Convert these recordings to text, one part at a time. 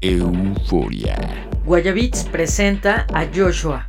Euforia. Guayabits presenta a Joshua.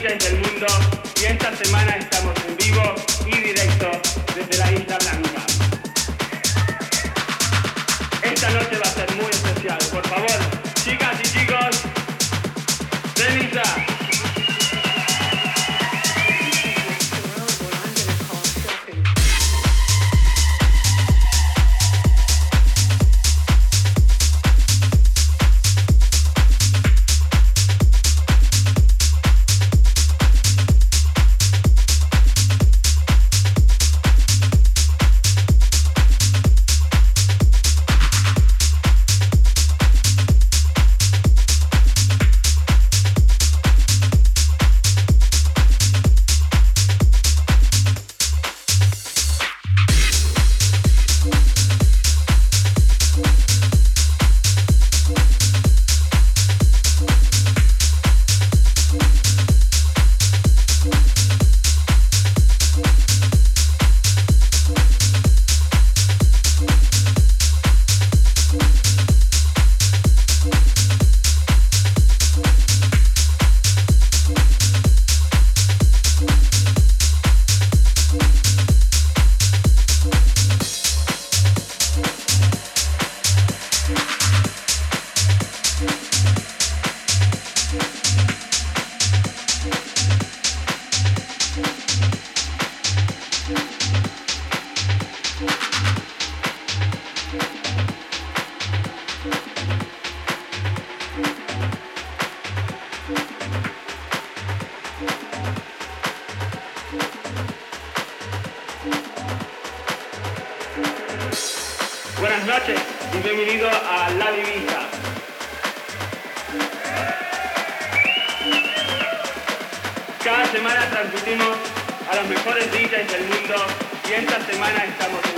del mundo y esta semana estamos en vivo y directo desde la Isla Blanca. Esta noche va a ser muy especial, por favor. Semana estamos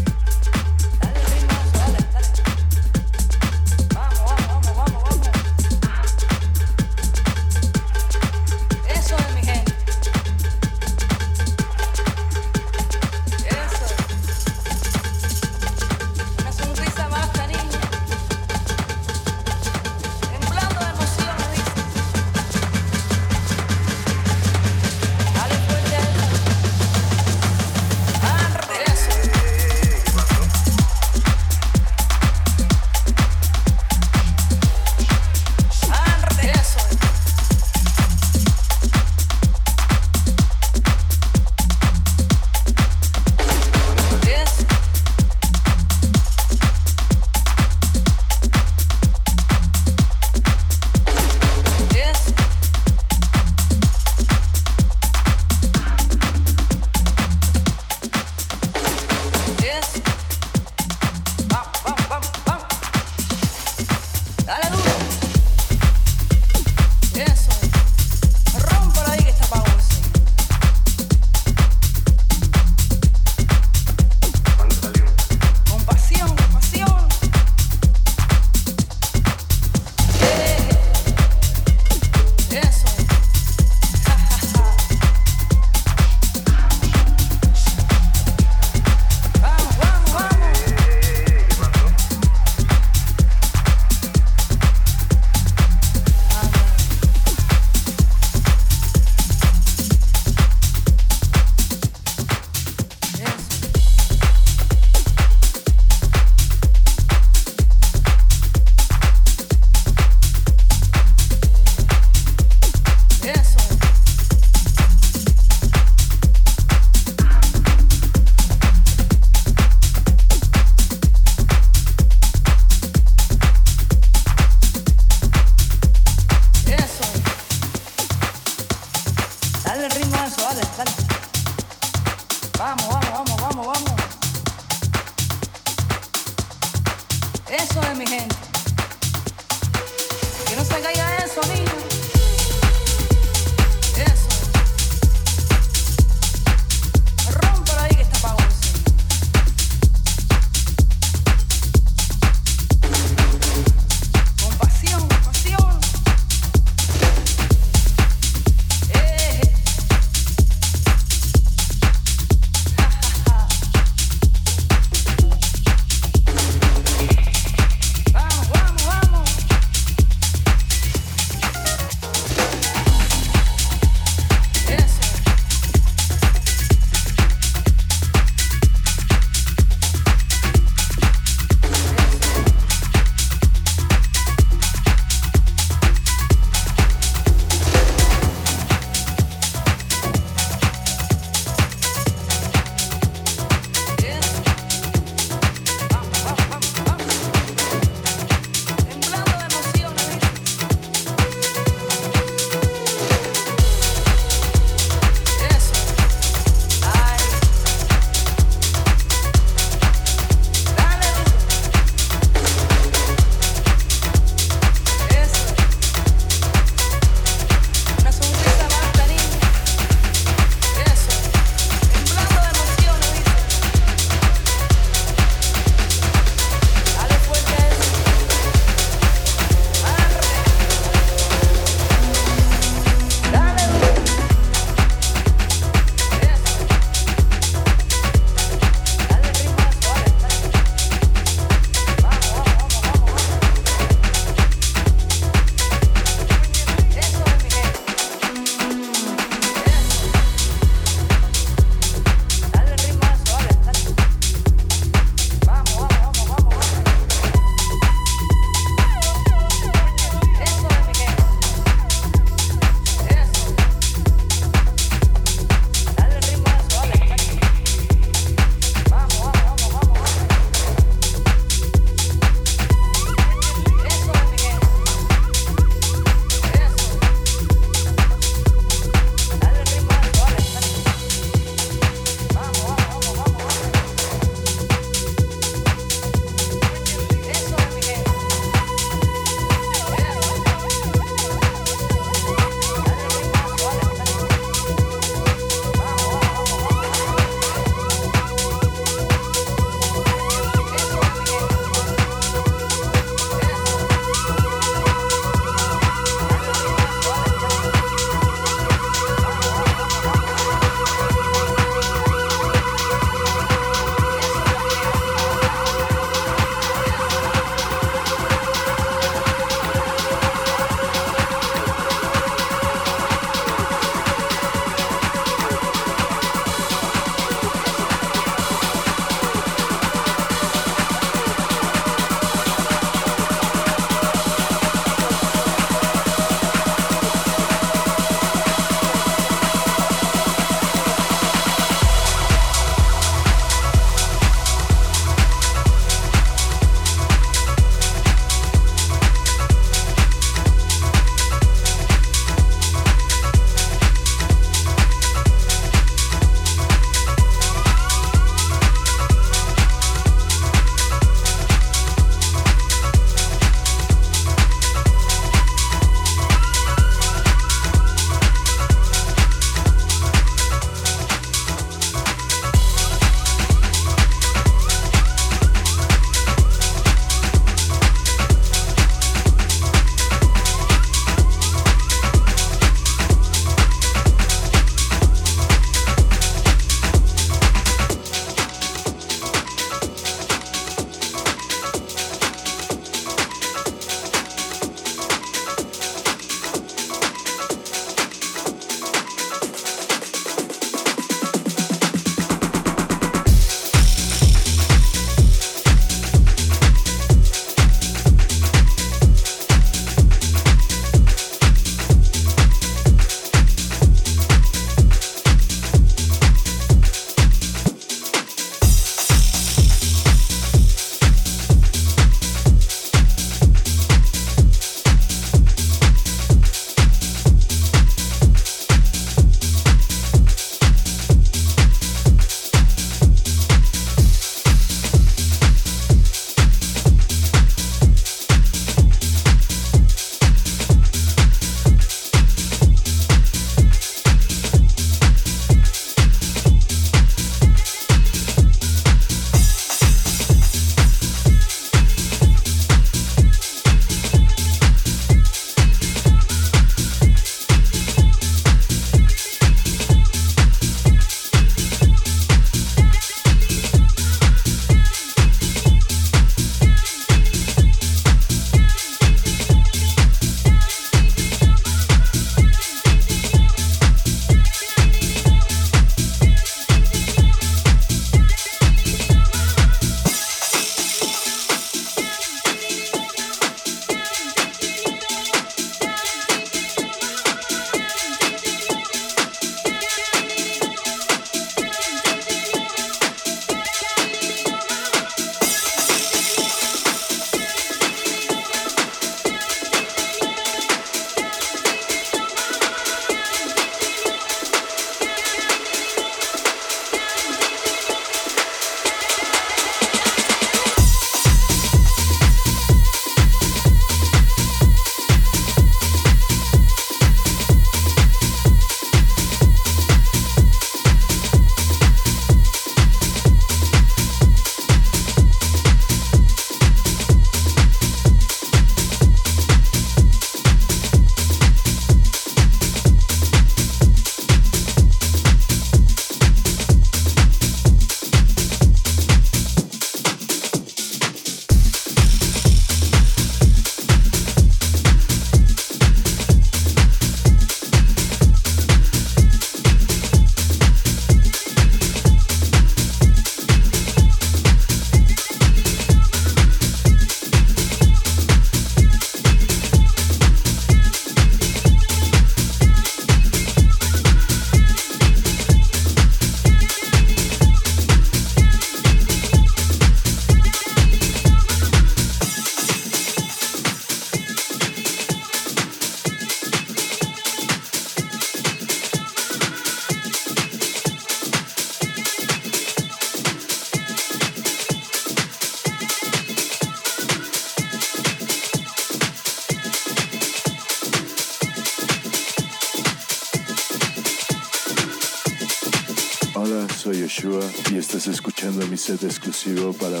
soy Yoshua y estás escuchando mi set exclusivo para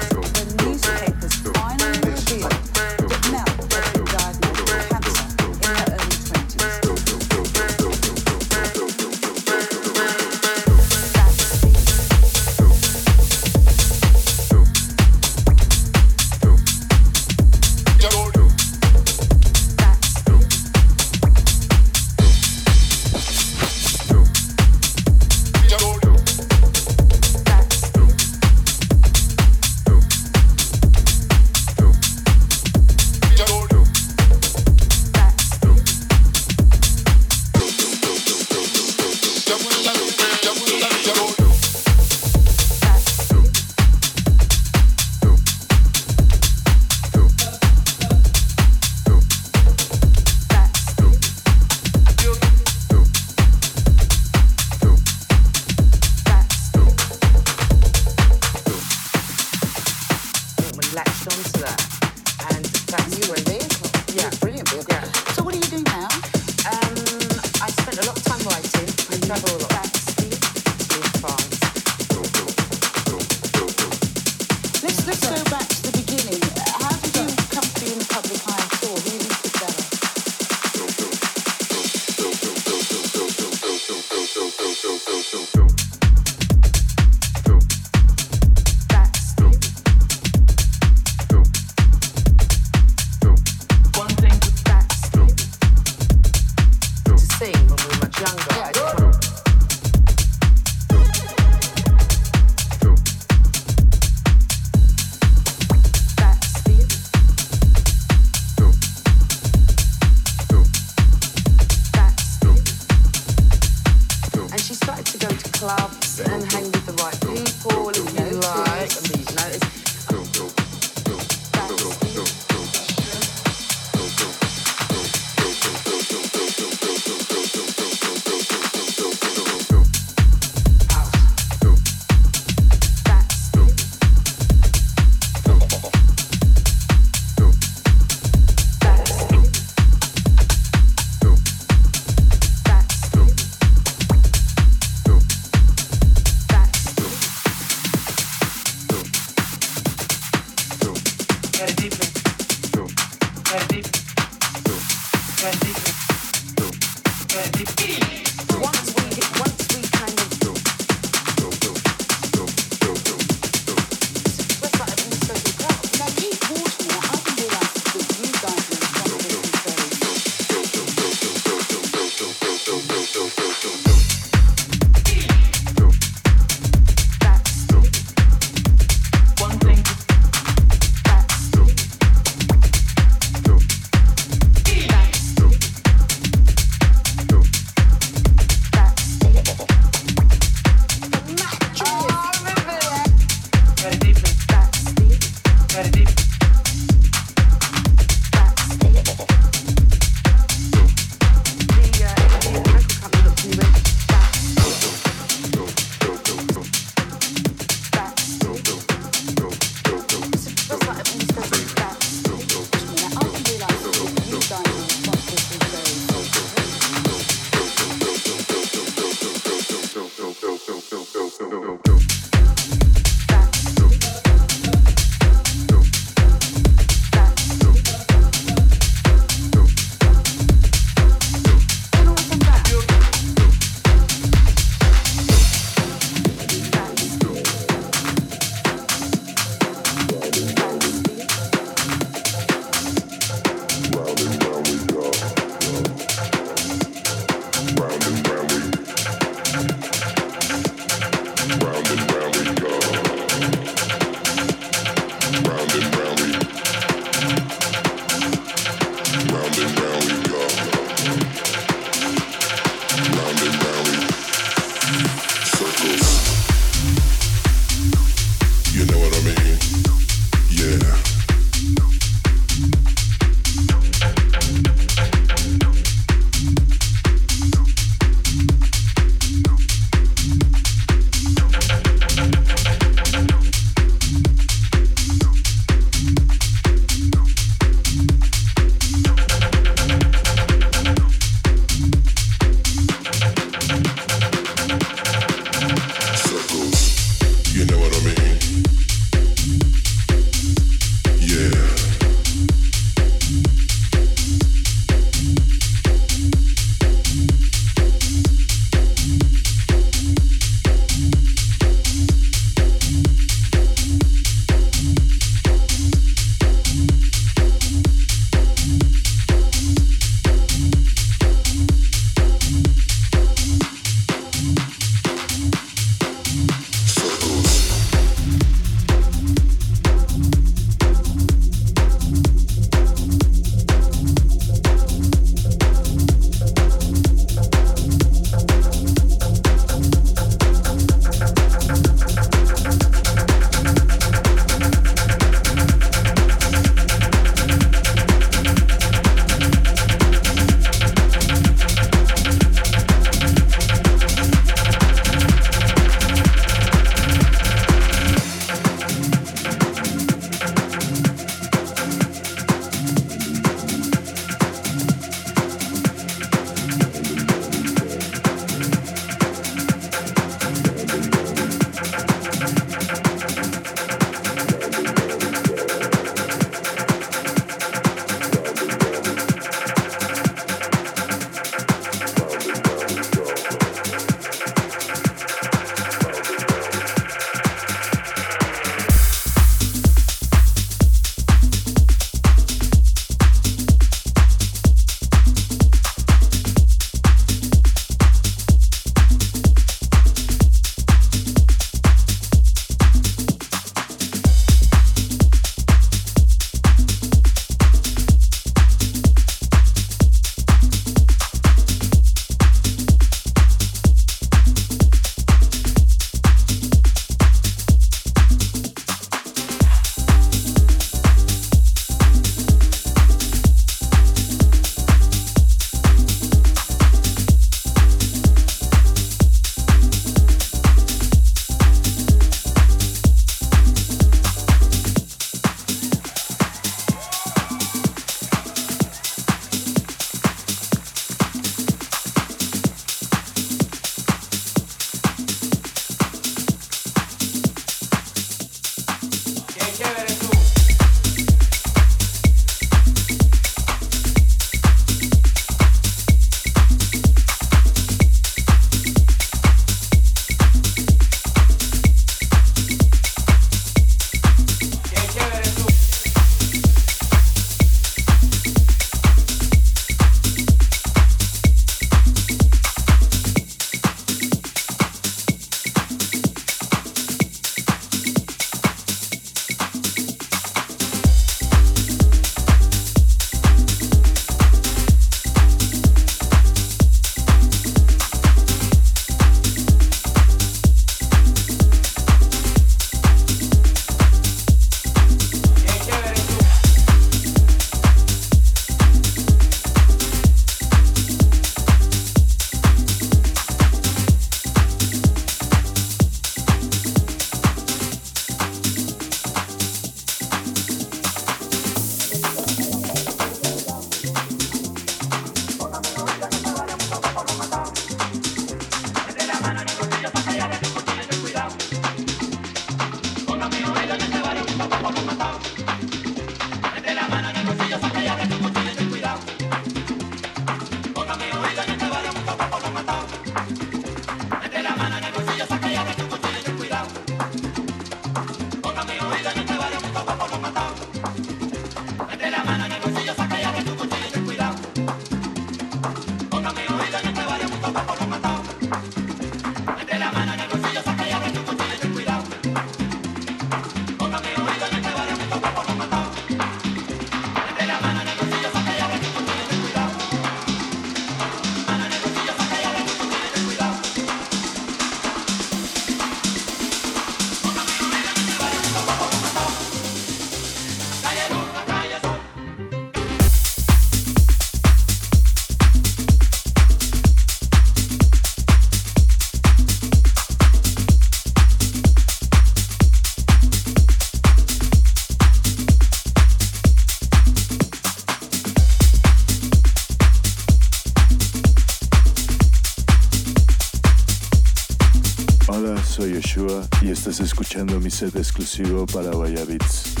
Vaya Estás escuchando mi set exclusivo para. Guayabits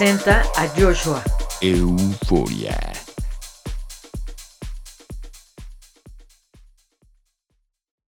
presenta a Joshua. Euforia.